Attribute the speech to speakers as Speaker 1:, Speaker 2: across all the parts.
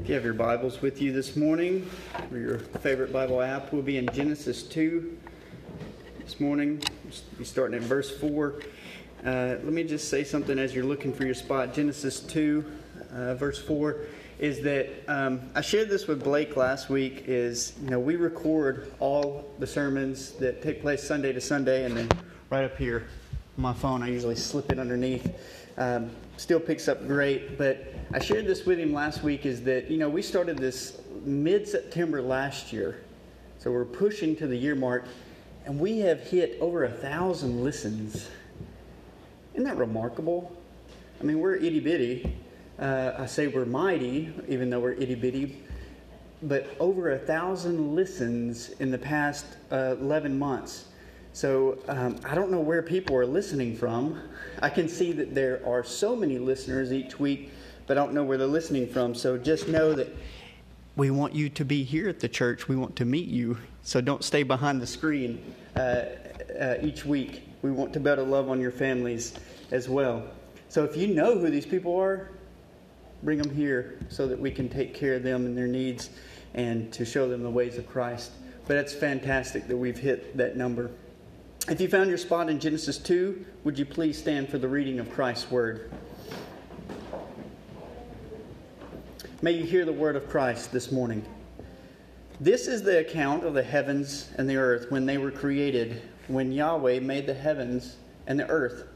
Speaker 1: If you have your Bibles with you this morning, or your favorite Bible app, we'll be in Genesis 2 this morning. We'll starting at verse 4. Uh, let me just say something as you're looking for your spot. Genesis 2, uh, verse 4, is that um, I shared this with Blake last week. Is you know we record all the sermons that take place Sunday to Sunday, and then right up here on my phone, I usually slip it underneath. Um, still picks up great, but I shared this with him last week is that, you know, we started this mid September last year. So we're pushing to the year mark, and we have hit over a thousand listens. Isn't that remarkable? I mean, we're itty bitty. Uh, I say we're mighty, even though we're itty bitty, but over a thousand listens in the past uh, 11 months. So um, I don't know where people are listening from. I can see that there are so many listeners each week but I don't know where they're listening from. So just know that we want you to be here at the church. We want to meet you. So don't stay behind the screen uh, uh, each week. We want to better love on your families as well. So if you know who these people are, bring them here so that we can take care of them and their needs and to show them the ways of Christ. But it's fantastic that we've hit that number. If you found your spot in Genesis 2, would you please stand for the reading of Christ's word? May you hear the word of Christ this morning. This is the account of the heavens and the earth when they were created, when Yahweh made the heavens and the earth.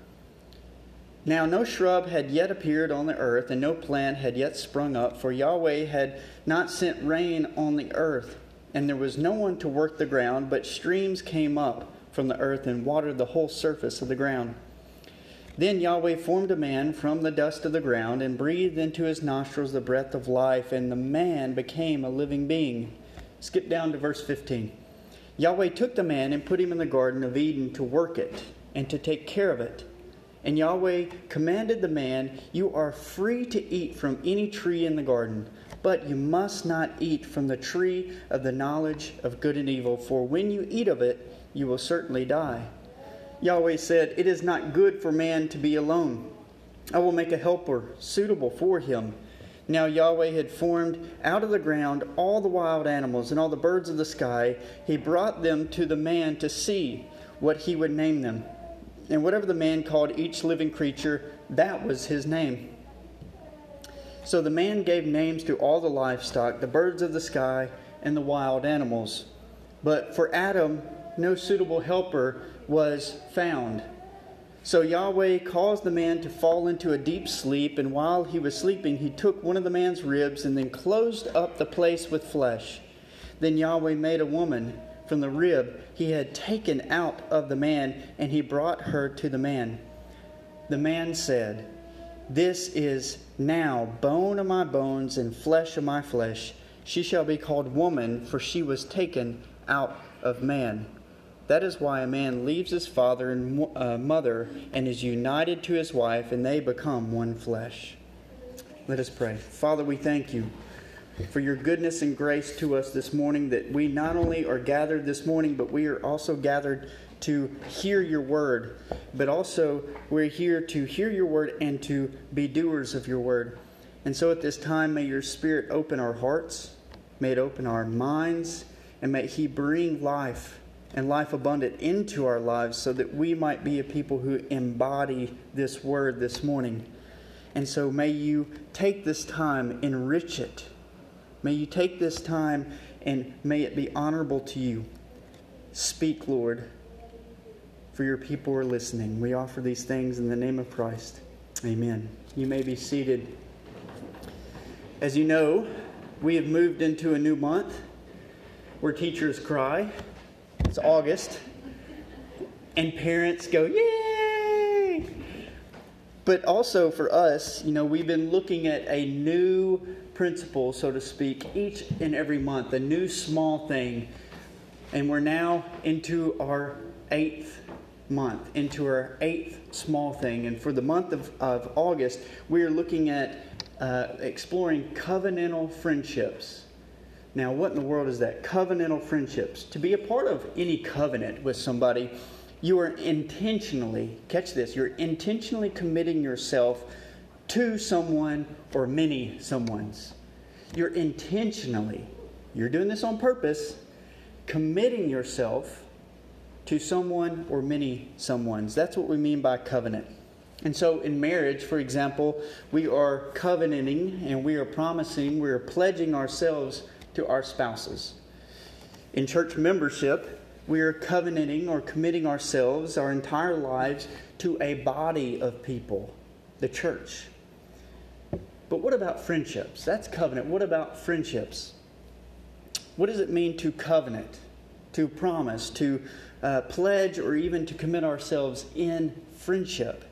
Speaker 1: Now, no shrub had yet appeared on the earth, and no plant had yet sprung up, for Yahweh had not sent rain on the earth, and there was no one to work the ground, but streams came up from the earth and watered the whole surface of the ground. Then Yahweh formed a man from the dust of the ground and breathed into his nostrils the breath of life, and the man became a living being. Skip down to verse 15. Yahweh took the man and put him in the Garden of Eden to work it and to take care of it. And Yahweh commanded the man, You are free to eat from any tree in the garden, but you must not eat from the tree of the knowledge of good and evil, for when you eat of it, you will certainly die. Yahweh said, It is not good for man to be alone. I will make a helper suitable for him. Now Yahweh had formed out of the ground all the wild animals and all the birds of the sky. He brought them to the man to see what he would name them. And whatever the man called each living creature, that was his name. So the man gave names to all the livestock, the birds of the sky, and the wild animals. But for Adam, no suitable helper was found. So Yahweh caused the man to fall into a deep sleep, and while he was sleeping, he took one of the man's ribs and then closed up the place with flesh. Then Yahweh made a woman from the rib he had taken out of the man, and he brought her to the man. The man said, This is now bone of my bones and flesh of my flesh. She shall be called woman, for she was taken out of man. That is why a man leaves his father and uh, mother and is united to his wife, and they become one flesh. Let us pray. Father, we thank you for your goodness and grace to us this morning, that we not only are gathered this morning, but we are also gathered to hear your word, but also we're here to hear your word and to be doers of your word. And so at this time, may your spirit open our hearts, may it open our minds, and may he bring life and life abundant into our lives so that we might be a people who embody this word this morning. And so may you take this time, enrich it. May you take this time and may it be honorable to you. Speak, Lord, for your people are listening. We offer these things in the name of Christ. Amen. You may be seated. As you know, we have moved into a new month where teachers cry. It's August. And parents go, yay! But also for us, you know, we've been looking at a new principle, so to speak, each and every month, a new small thing. And we're now into our eighth month, into our eighth small thing. And for the month of, of August, we are looking at uh, exploring covenantal friendships. Now, what in the world is that? Covenantal friendships. To be a part of any covenant with somebody, you are intentionally, catch this, you're intentionally committing yourself to someone or many someones. you're intentionally, you're doing this on purpose, committing yourself to someone or many someones. That's what we mean by covenant. And so in marriage, for example, we are covenanting and we are promising, we are pledging ourselves to our spouses. In church membership, we are covenanting or committing ourselves, our entire lives, to a body of people, the church. But what about friendships? That's covenant. What about friendships? What does it mean to covenant, to promise, to uh, pledge, or even to commit ourselves in friendship?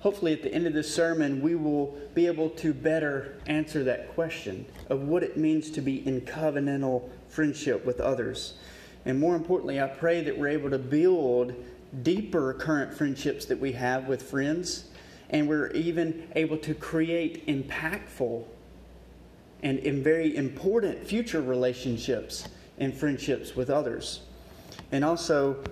Speaker 1: Hopefully, at the end of this sermon, we will be able to better answer that question of what it means to be in covenantal friendship with others. And more importantly, I pray that we're able to build deeper current friendships that we have with friends, and we're even able to create impactful and in very important future relationships and friendships with others. And also,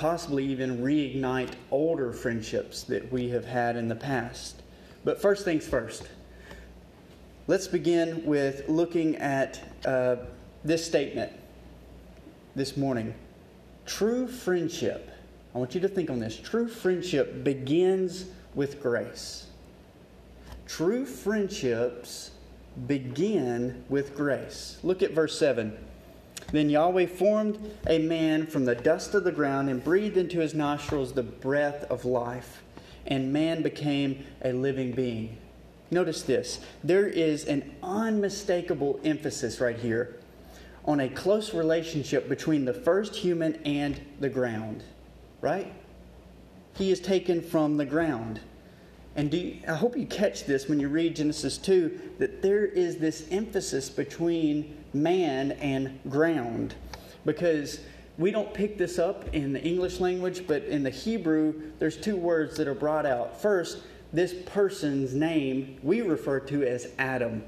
Speaker 1: possibly even reignite older friendships that we have had in the past. But first things first, let's begin with looking at uh, this statement this morning. True friendship, I want you to think on this. True friendship begins with grace. True friendships begin with grace. Look at verse 7. Then Yahweh formed a man from the dust of the ground and breathed into his nostrils the breath of life, and man became a living being. Notice this there is an unmistakable emphasis right here on a close relationship between the first human and the ground, right? He is taken from the ground. And you, I hope you catch this when you read Genesis 2 that there is this emphasis between man and ground because we don't pick this up in the English language, but in the Hebrew, there's two words that are brought out. First, this person's name we refer to as Adam.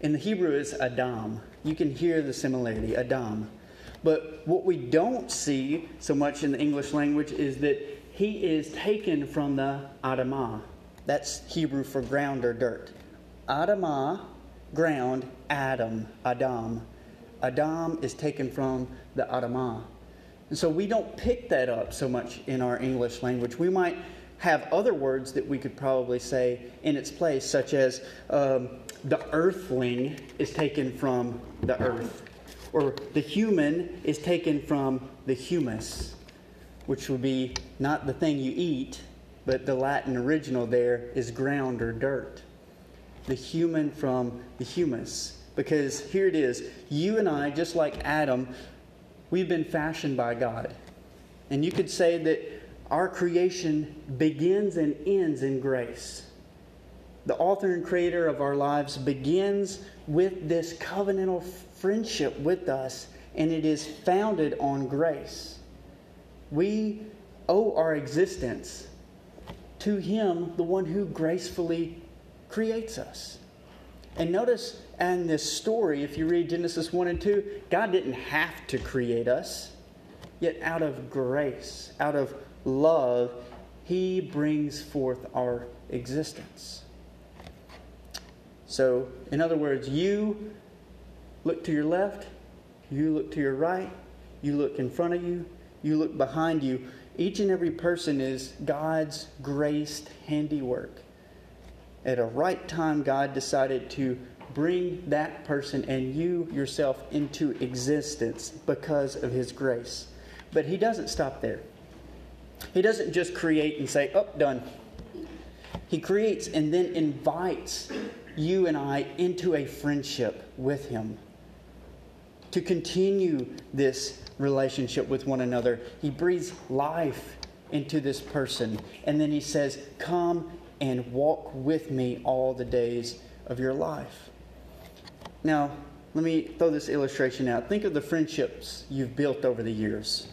Speaker 1: In the Hebrew, is Adam. You can hear the similarity, Adam. But what we don't see so much in the English language is that he is taken from the Adamah. That's Hebrew for ground or dirt. Adamah ground Adam, Adam. Adam is taken from the Adamah. And so we don't pick that up so much in our English language. We might have other words that we could probably say in its place, such as um, the earthling is taken from the earth, or the human is taken from the humus, which would be not the thing you eat, but the Latin original there is ground or dirt the human from the humus. Because here it is you and I, just like Adam, we've been fashioned by God. And you could say that our creation begins and ends in grace. The author and creator of our lives begins with this covenantal friendship with us, and it is founded on grace. We owe our existence to Him, the one who gracefully creates us. And notice in this story, if you read Genesis 1 and 2, God didn't have to create us, yet out of grace, out of love, He brings forth our existence. So, in other words, you look to your left, you look to your right, you look in front of you, you look behind you. Each and every person is God's graced handiwork at a right time, God decided to bring that person and you yourself into existence because of His grace. But He doesn't stop there. He doesn't just create and say, oh, done. He creates and then invites you and I into a friendship with Him. To continue this relationship with one another, He breathes life into this person. And then He says, Come and walk with me all the days of your life. Now, let me throw this illustration out. Think of the friendships you've built over the years.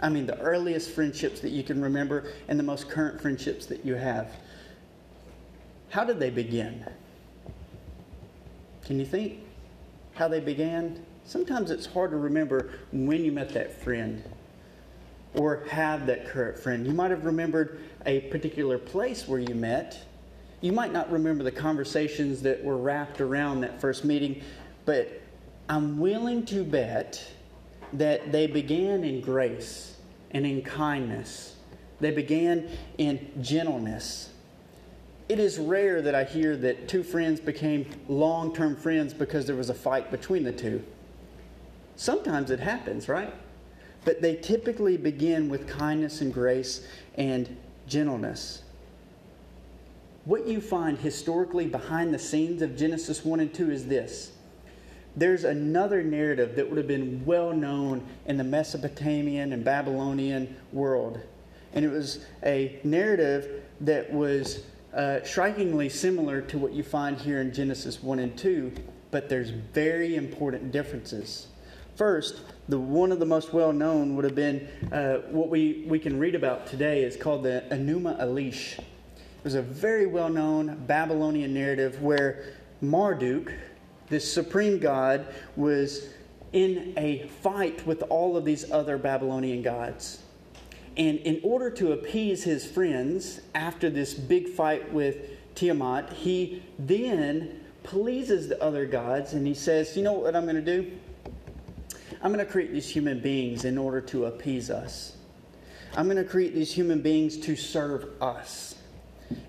Speaker 1: I mean, the earliest friendships that you can remember and the most current friendships that you have. How did they begin? Can you think how they began? Sometimes it's hard to remember when you met that friend or have that current friend. You might have remembered a particular place where you met, You might not remember the conversations that were wrapped around that first meeting, but I'm willing to bet that they began in grace and in kindness. They began in gentleness. It is rare that I hear that two friends became long term friends because there was a fight between the two. Sometimes it happens, right? But they typically begin with kindness and grace and gentleness. What you find historically behind the scenes of Genesis 1 and 2 is this there's another narrative that would have been well known in the Mesopotamian and Babylonian world. And it was a narrative that was uh, strikingly similar to what you find here in Genesis 1 and 2, but there's very important differences. First, the one of the most well known would have been uh, what we, we can read about today is called the Enuma Elish. It was a very well known Babylonian narrative where Marduk, this supreme god, was in a fight with all of these other Babylonian gods. And in order to appease his friends after this big fight with Tiamat, he then pleases the other gods and he says, You know what I'm going to do? I'm going to create these human beings in order to appease us. I'm going to create these human beings to serve us.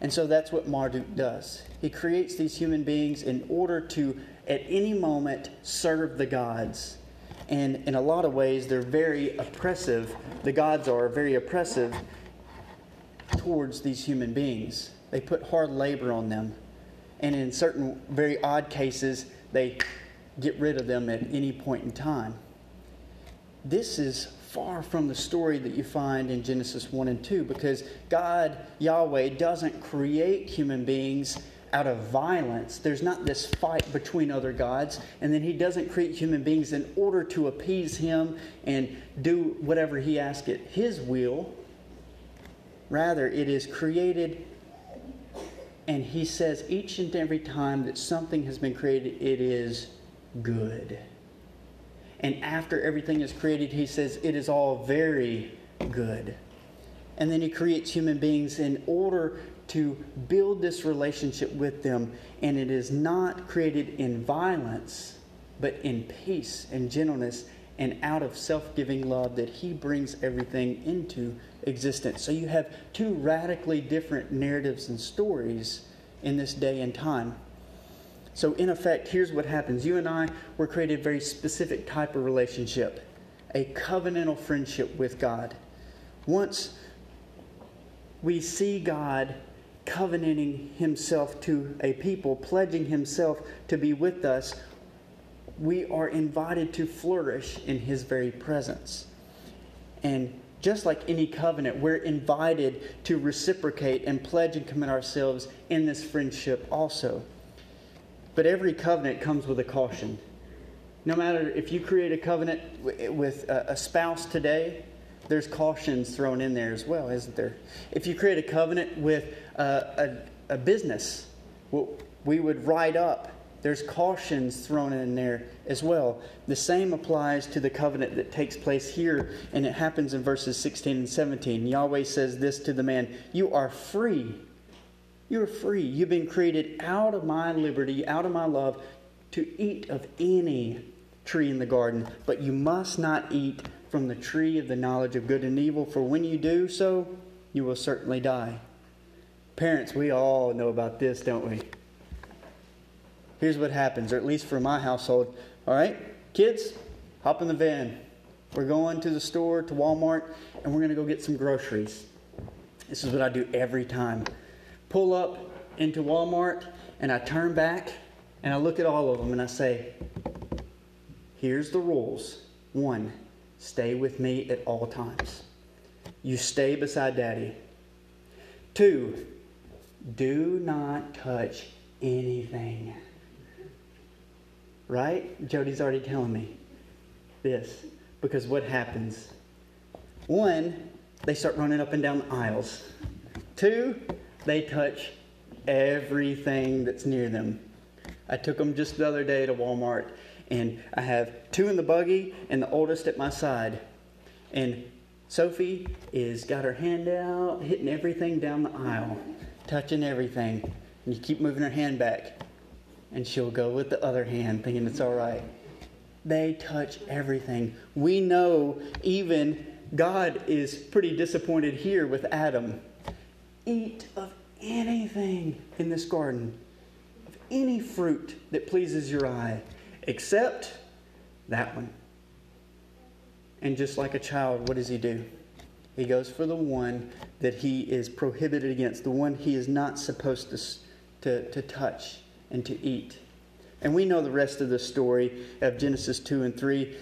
Speaker 1: And so that's what Marduk does. He creates these human beings in order to, at any moment, serve the gods. And in a lot of ways, they're very oppressive. The gods are very oppressive towards these human beings. They put hard labor on them. And in certain very odd cases, they get rid of them at any point in time. This is far from the story that you find in Genesis 1 and 2 because God, Yahweh, doesn't create human beings out of violence. There's not this fight between other gods. And then He doesn't create human beings in order to appease Him and do whatever He asks it His will. Rather, it is created, and He says each and every time that something has been created, it is good. And after everything is created, he says, it is all very good. And then he creates human beings in order to build this relationship with them. And it is not created in violence, but in peace and gentleness and out of self giving love that he brings everything into existence. So you have two radically different narratives and stories in this day and time. So, in effect, here's what happens. You and I were created a very specific type of relationship, a covenantal friendship with God. Once we see God covenanting himself to a people, pledging himself to be with us, we are invited to flourish in his very presence. And just like any covenant, we're invited to reciprocate and pledge and commit ourselves in this friendship also. But every covenant comes with a caution. No matter if you create a covenant eh, with a spouse today, there's cautions thrown in there as well, isn't there? If you create a covenant with a, a, a business, we would write up, there's cautions thrown in there as well. The same applies to the covenant that takes place here, and it happens in verses 16 and 17. Yahweh says this to the man You are free you're free. You've been created out of my liberty, out of my love, to eat of any tree in the garden, but you must not eat from the tree of the knowledge of good and evil, for when you do so, you will certainly die. Parents, we all know about this, don't we? Here's what happens, or at least for my household. All right, kids, hop in the van. We're going to the store, to Walmart, and we're going to go get some groceries. This is what I do every time pull up into Walmart and I turn back and I look at all of them and I say, here's the rules. One, stay with me at all times. You stay beside daddy. Two, do not touch anything. Right? Jody's already telling me this. Because what happens? One, they start running up and down the aisles. Two, they touch everything that's near them. I took them just the other day to Walmart, and I have two in the buggy and the oldest at my side. And Sophie is got her hand out, hitting everything down the aisle, touching everything. And you keep moving her hand back, and she'll go with the other hand, thinking it's all right. They touch everything. We know even God is pretty disappointed here with Adam. Eat of anything in this garden, of any fruit that pleases your eye, except that one. And just like a child, what does he do? He goes for the one that he is prohibited against, the one he is not supposed to, to, to touch and to eat. And we know the rest of the story of Genesis 2 and 3.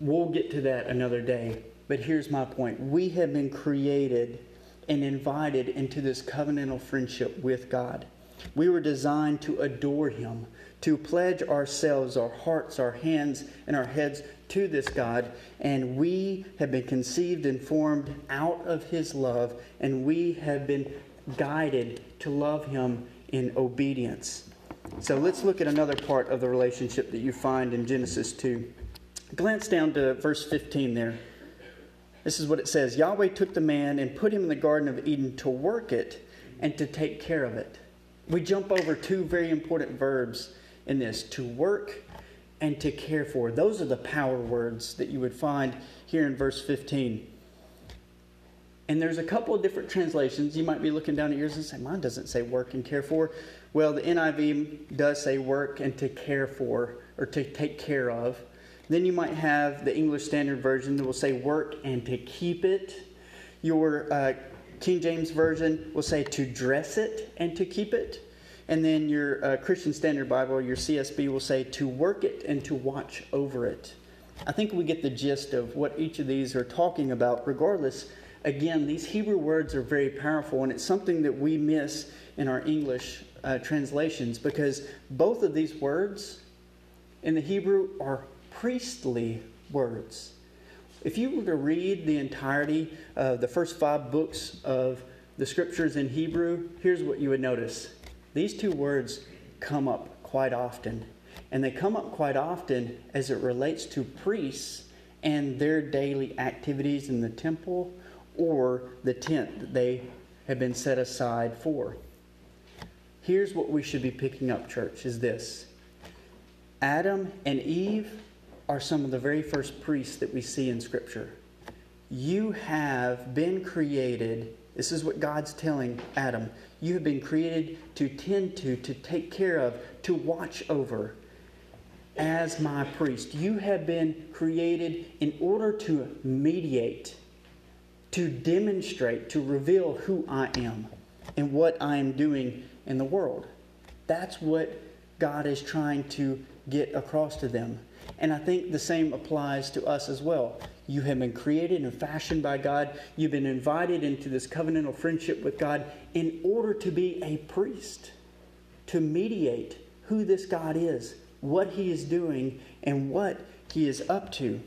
Speaker 1: We'll get to that another day. But here's my point we have been created and invited into this covenantal friendship with God. We were designed to adore Him, to pledge ourselves, our hearts, our hands, and our heads to this God. And we have been conceived and formed out of His love, and we have been guided to love Him in obedience. So let's look at another part of the relationship that you find in Genesis 2. Glance down to verse 15 there. This is what it says Yahweh took the man and put him in the Garden of Eden to work it and to take care of it. We jump over two very important verbs in this to work and to care for. Those are the power words that you would find here in verse 15. And there's a couple of different translations. You might be looking down at yours and say, mine doesn't say work and care for. Well, the NIV does say work and to care for or to take care of. Then you might have the English Standard Version that will say work and to keep it. Your uh, King James Version will say to dress it and to keep it. And then your uh, Christian Standard Bible, your CSB, will say to work it and to watch over it. I think we get the gist of what each of these are talking about. Regardless, again, these Hebrew words are very powerful, and it's something that we miss in our English uh, translations because both of these words in the Hebrew are priestly words. If you were to read the entirety of the first five books of the scriptures in Hebrew, here's what you would notice. These two words come up quite often. And they come up quite often as it relates to priests and their daily activities in the temple or the tent that they have been set aside for. Here's what we should be picking up, church, is this. Adam and Eve are some of the very first priests that we see in Scripture. You have been created, this is what God's telling Adam. You have been created to tend to, to take care of, to watch over as my priest. You have been created in order to mediate, to demonstrate, to reveal who I am and what I am doing in the world. That's what God is trying to get across to them. And I think the same applies to us as well. You have been created and fashioned by God. You've been invited into this covenantal friendship with God in order to be a priest, to mediate who this God is, what he is doing, and what he is up to.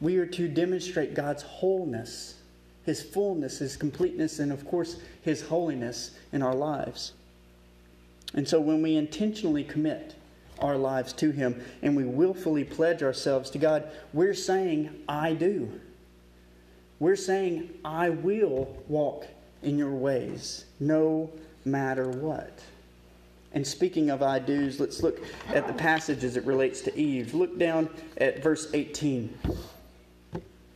Speaker 1: We are to demonstrate God's wholeness, his fullness, his completeness, and of course, his holiness in our lives. And so when we intentionally commit, our lives to Him and we willfully pledge ourselves to God, we're saying, I do. We're saying, I will walk in your ways, no matter what. And speaking of I do's, let's look at the passage as it relates to Eve. Look down at verse 18.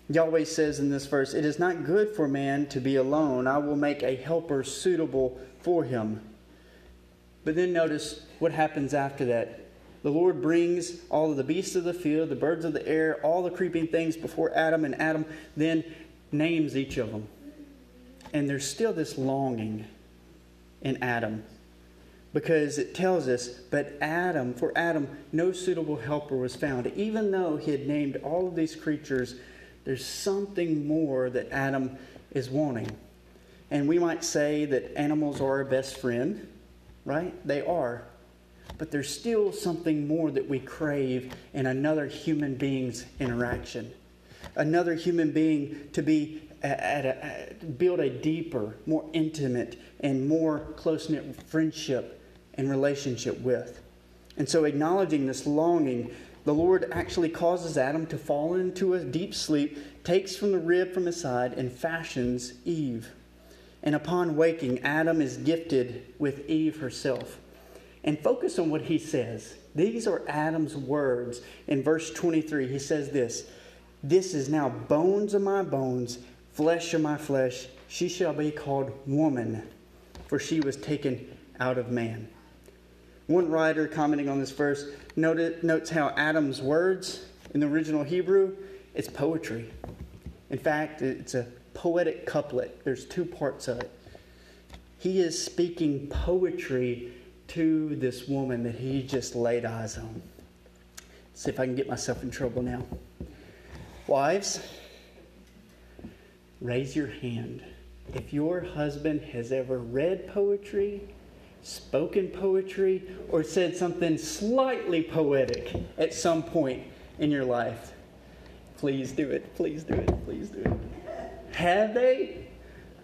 Speaker 1: Yahweh says in this verse, It is not good for man to be alone. I will make a helper suitable for him. But then notice what happens after that. The Lord brings all of the beasts of the field, the birds of the air, all the creeping things before Adam, and Adam then names each of them. And there's still this longing in Adam because it tells us, but Adam, for Adam, no suitable helper was found. Even though he had named all of these creatures, there's something more that Adam is wanting. And we might say that animals are our best friend, right? They are but there's still something more that we crave in another human being's interaction. Another human being to be at a, build a deeper, more intimate, and more close knit friendship and relationship with. And so, acknowledging this longing, the Lord actually causes Adam to fall into a deep sleep, takes from the rib from his side, and fashions Eve. And upon waking, Adam is gifted with Eve herself. And focus on what he says. These are Adam's words. In verse 23, he says this This is now bones of my bones, flesh of my flesh. She shall be called woman, for she was taken out of man. One writer commenting on this verse noted, notes how Adam's words in the original Hebrew, it's poetry. In fact, it's a poetic couplet. There's two parts of it. He is speaking poetry to this woman that he just laid eyes on. See if I can get myself in trouble now. Wives, raise your hand. If your husband has ever read poetry, spoken poetry, or said something slightly poetic at some point in your life, please do it. Please do it. Please do it. Have they?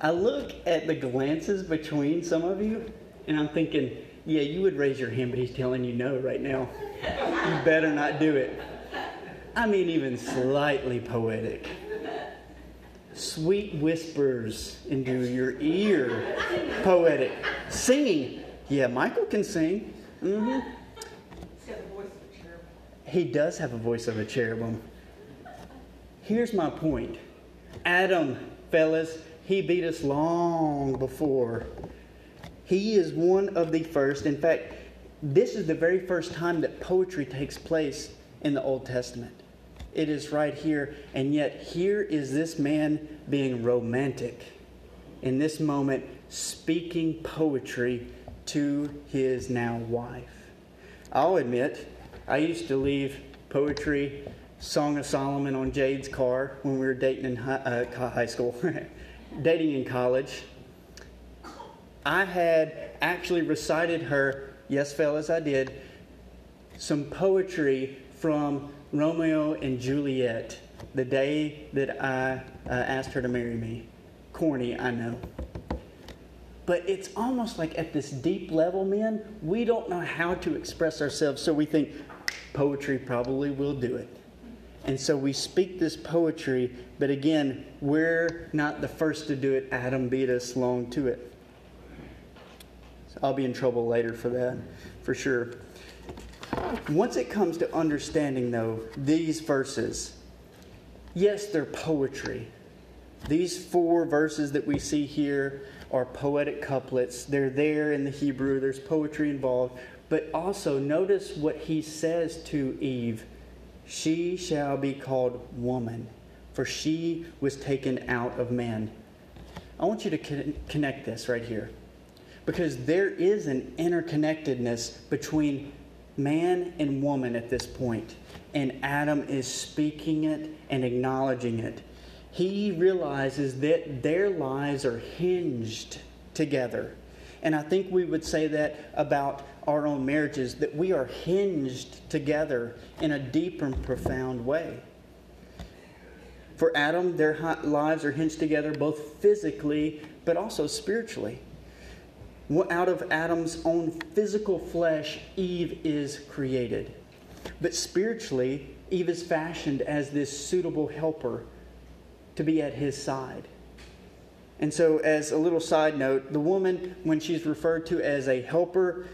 Speaker 1: I look at the glances between some of you, and I'm thinking, yeah, you would raise your hand, but he's telling you no right now. You better not do it. I mean, even slightly poetic. Sweet whispers into your ear, poetic. Singing. Yeah, Michael can sing. Mm-hmm. He does have a voice of a cherubim. Here's my point Adam, fellas, he beat us long before he is one of the first. In fact, this is the very first time that poetry takes place in the Old Testament. It is right here, and yet here is this man being romantic in this moment, speaking poetry to his now wife. I'll admit, I used to leave poetry, Song of Solomon on Jade's car when we were dating in high, uh, high school, dating in college. I had actually recited her, yes, fellas, I did, some poetry from Romeo and Juliet the day that I uh, asked her to marry me. Corny, I know. But it's almost like at this deep level, men, we don't know how to express ourselves, so we think poetry probably will do it. And so we speak this poetry, but again, we're not the first to do it. Adam beat us long to it. I'll be in trouble later for that, for sure. Once it comes to understanding, though, these verses, yes, they're poetry. These four verses that we see here are poetic couplets. They're there in the Hebrew, there's poetry involved. But also, notice what he says to Eve She shall be called woman, for she was taken out of man. I want you to connect this right here because there is an interconnectedness between man and woman at this point, and Adam is speaking it and acknowledging it. He realizes that their lives are hinged together. And I think we would say that about our own marriages, that we are hinged together in a deep and profound way. For Adam, their lives are hinged together both physically but also spiritually out of Adam's own physical flesh, Eve is created. But spiritually, Eve is fashioned as this suitable helper to be at his side. And so, as a little side note, the woman, when she's referred to as a helper,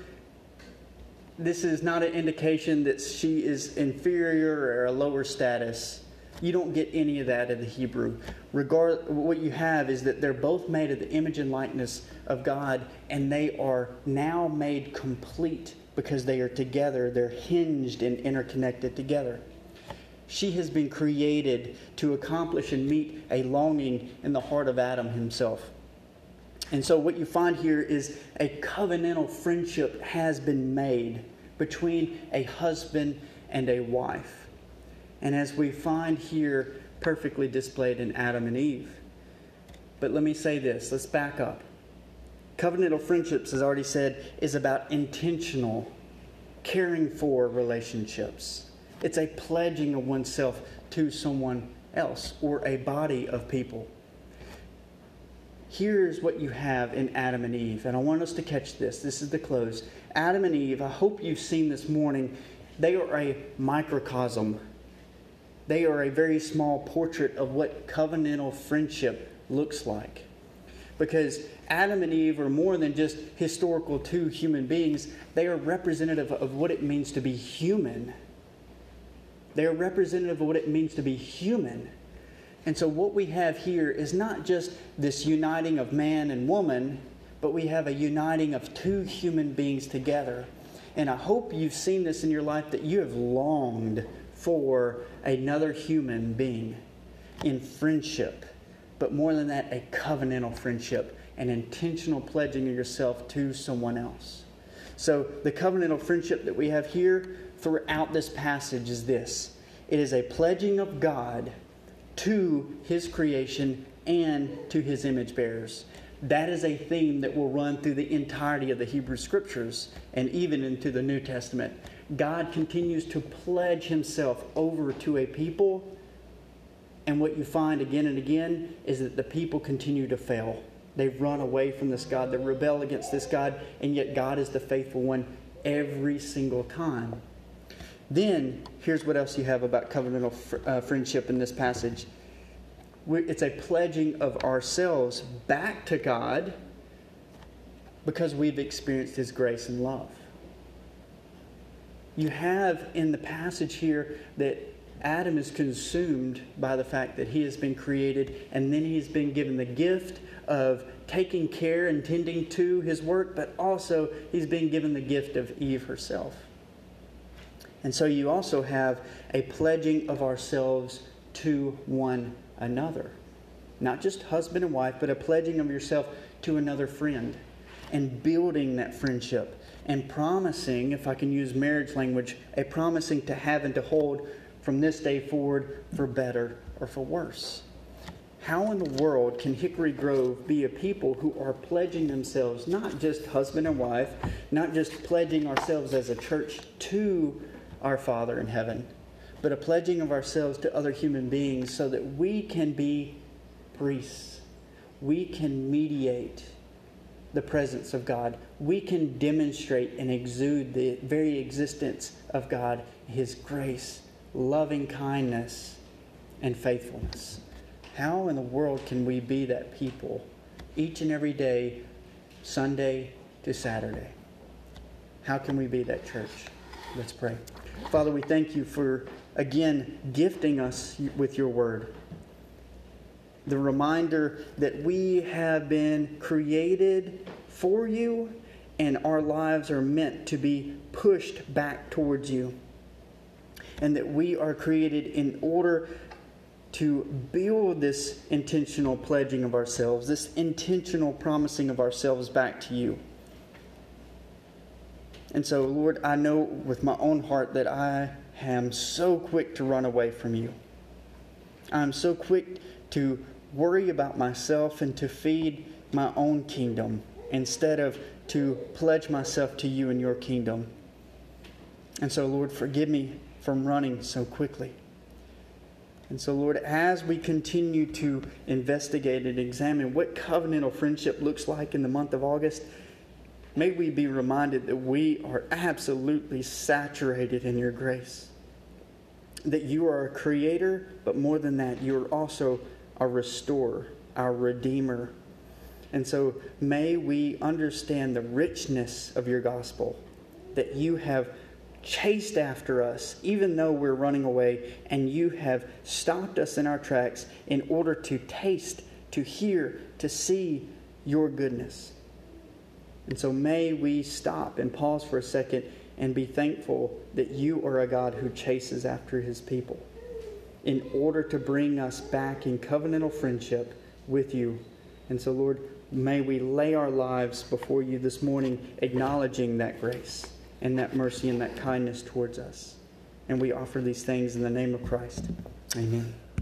Speaker 1: this is not an indication that she is inferior or a lower status. You don't get any of that in the Hebrew. Regard, what you have is that they're both made of the image and likeness of God, and they are now made complete because they are together. They're hinged and interconnected together. She has been created to accomplish and meet a longing in the heart of Adam himself. And so, what you find here is a covenantal friendship has been made between a husband and a wife and as we find here perfectly displayed in Adam and Eve. But let me say this let's back up. Covenantal friendships, as already said, is about intentional, caring for relationships. It's a pledging of oneself to someone else or a body of people. Here's what you have in Adam and Eve, and I want us to catch this. This is the close. Adam and Eve, I hope you've seen this morning, they are a microcosm they are a very small portrait of what covenantal friendship looks like. because Adam and Eve are more than just historical two human beings, they are representative of what it means to be human. They are representative of what it means to be human. And so, what we have here is not just this uniting of man and woman, but we have a uniting of two human beings together. And I hope you've seen this in your life that you have longed for another human being in friendship, but more than that, a covenantal friendship, an intentional pledging of yourself to someone else. So, the covenantal friendship that we have here throughout this passage is this it is a pledging of God to his creation and to his image bearers. That is a theme that will run through the entirety of the Hebrew Scriptures and even into the New Testament. God continues to pledge himself over to a people, and what you find again and again is that the people continue to fail. They run away from this God, they rebel against this God, and yet God is the faithful one every single time. Then, here's what else you have about covenantal fr- uh, friendship in this passage it's a pledging of ourselves back to God because we've experienced His grace and love. You have in the passage here that Adam is consumed by the fact that he has been created and then he's been given the gift of taking care and tending to his work, but also he's been given the gift of Eve herself. And so you also have a pledging of ourselves to one another. Not just husband and wife, but a pledging of yourself to another friend and building that friendship and promising, if I can use marriage language, a promising to have and to hold from this day forward for better or for worse. How in the world can Hickory Grove be a people who are pledging themselves, not just husband and wife, not just pledging ourselves as a church to our Father in heaven, but a pledging of ourselves to other human beings so that we can be priests. We can mediate the presence of God. We can demonstrate and exude the very existence of God, His grace, loving kindness, and faithfulness. How in the world can we be that people each and every day, Sunday to Saturday? How can we be that church? Let's pray. Father, we thank you for, again, gifting us with your word. The reminder that we have been created for you and our lives are meant to be pushed back towards you. And that we are created in order to build this intentional pledging of ourselves, this intentional promising of ourselves back to you. And so, Lord, I know with my own heart that I am so quick to run away from you. I'm so quick to worry about myself and to feed my own kingdom instead of to pledge myself to you and your kingdom. And so, Lord, forgive me from running so quickly. And so, Lord, as we continue to investigate and examine what covenantal friendship looks like in the month of August, may we be reminded that we are absolutely saturated in your grace. That you are a creator, but more than that, you are also a restorer, our redeemer. And so may we understand the richness of your gospel, that you have chased after us, even though we're running away, and you have stopped us in our tracks in order to taste, to hear, to see your goodness. And so may we stop and pause for a second and be thankful that you are a God who chases after his people in order to bring us back in covenantal friendship with you. And so, Lord, may we lay our lives before you this morning, acknowledging that grace and that mercy and that kindness towards us. And we offer these things in the name of Christ. Amen.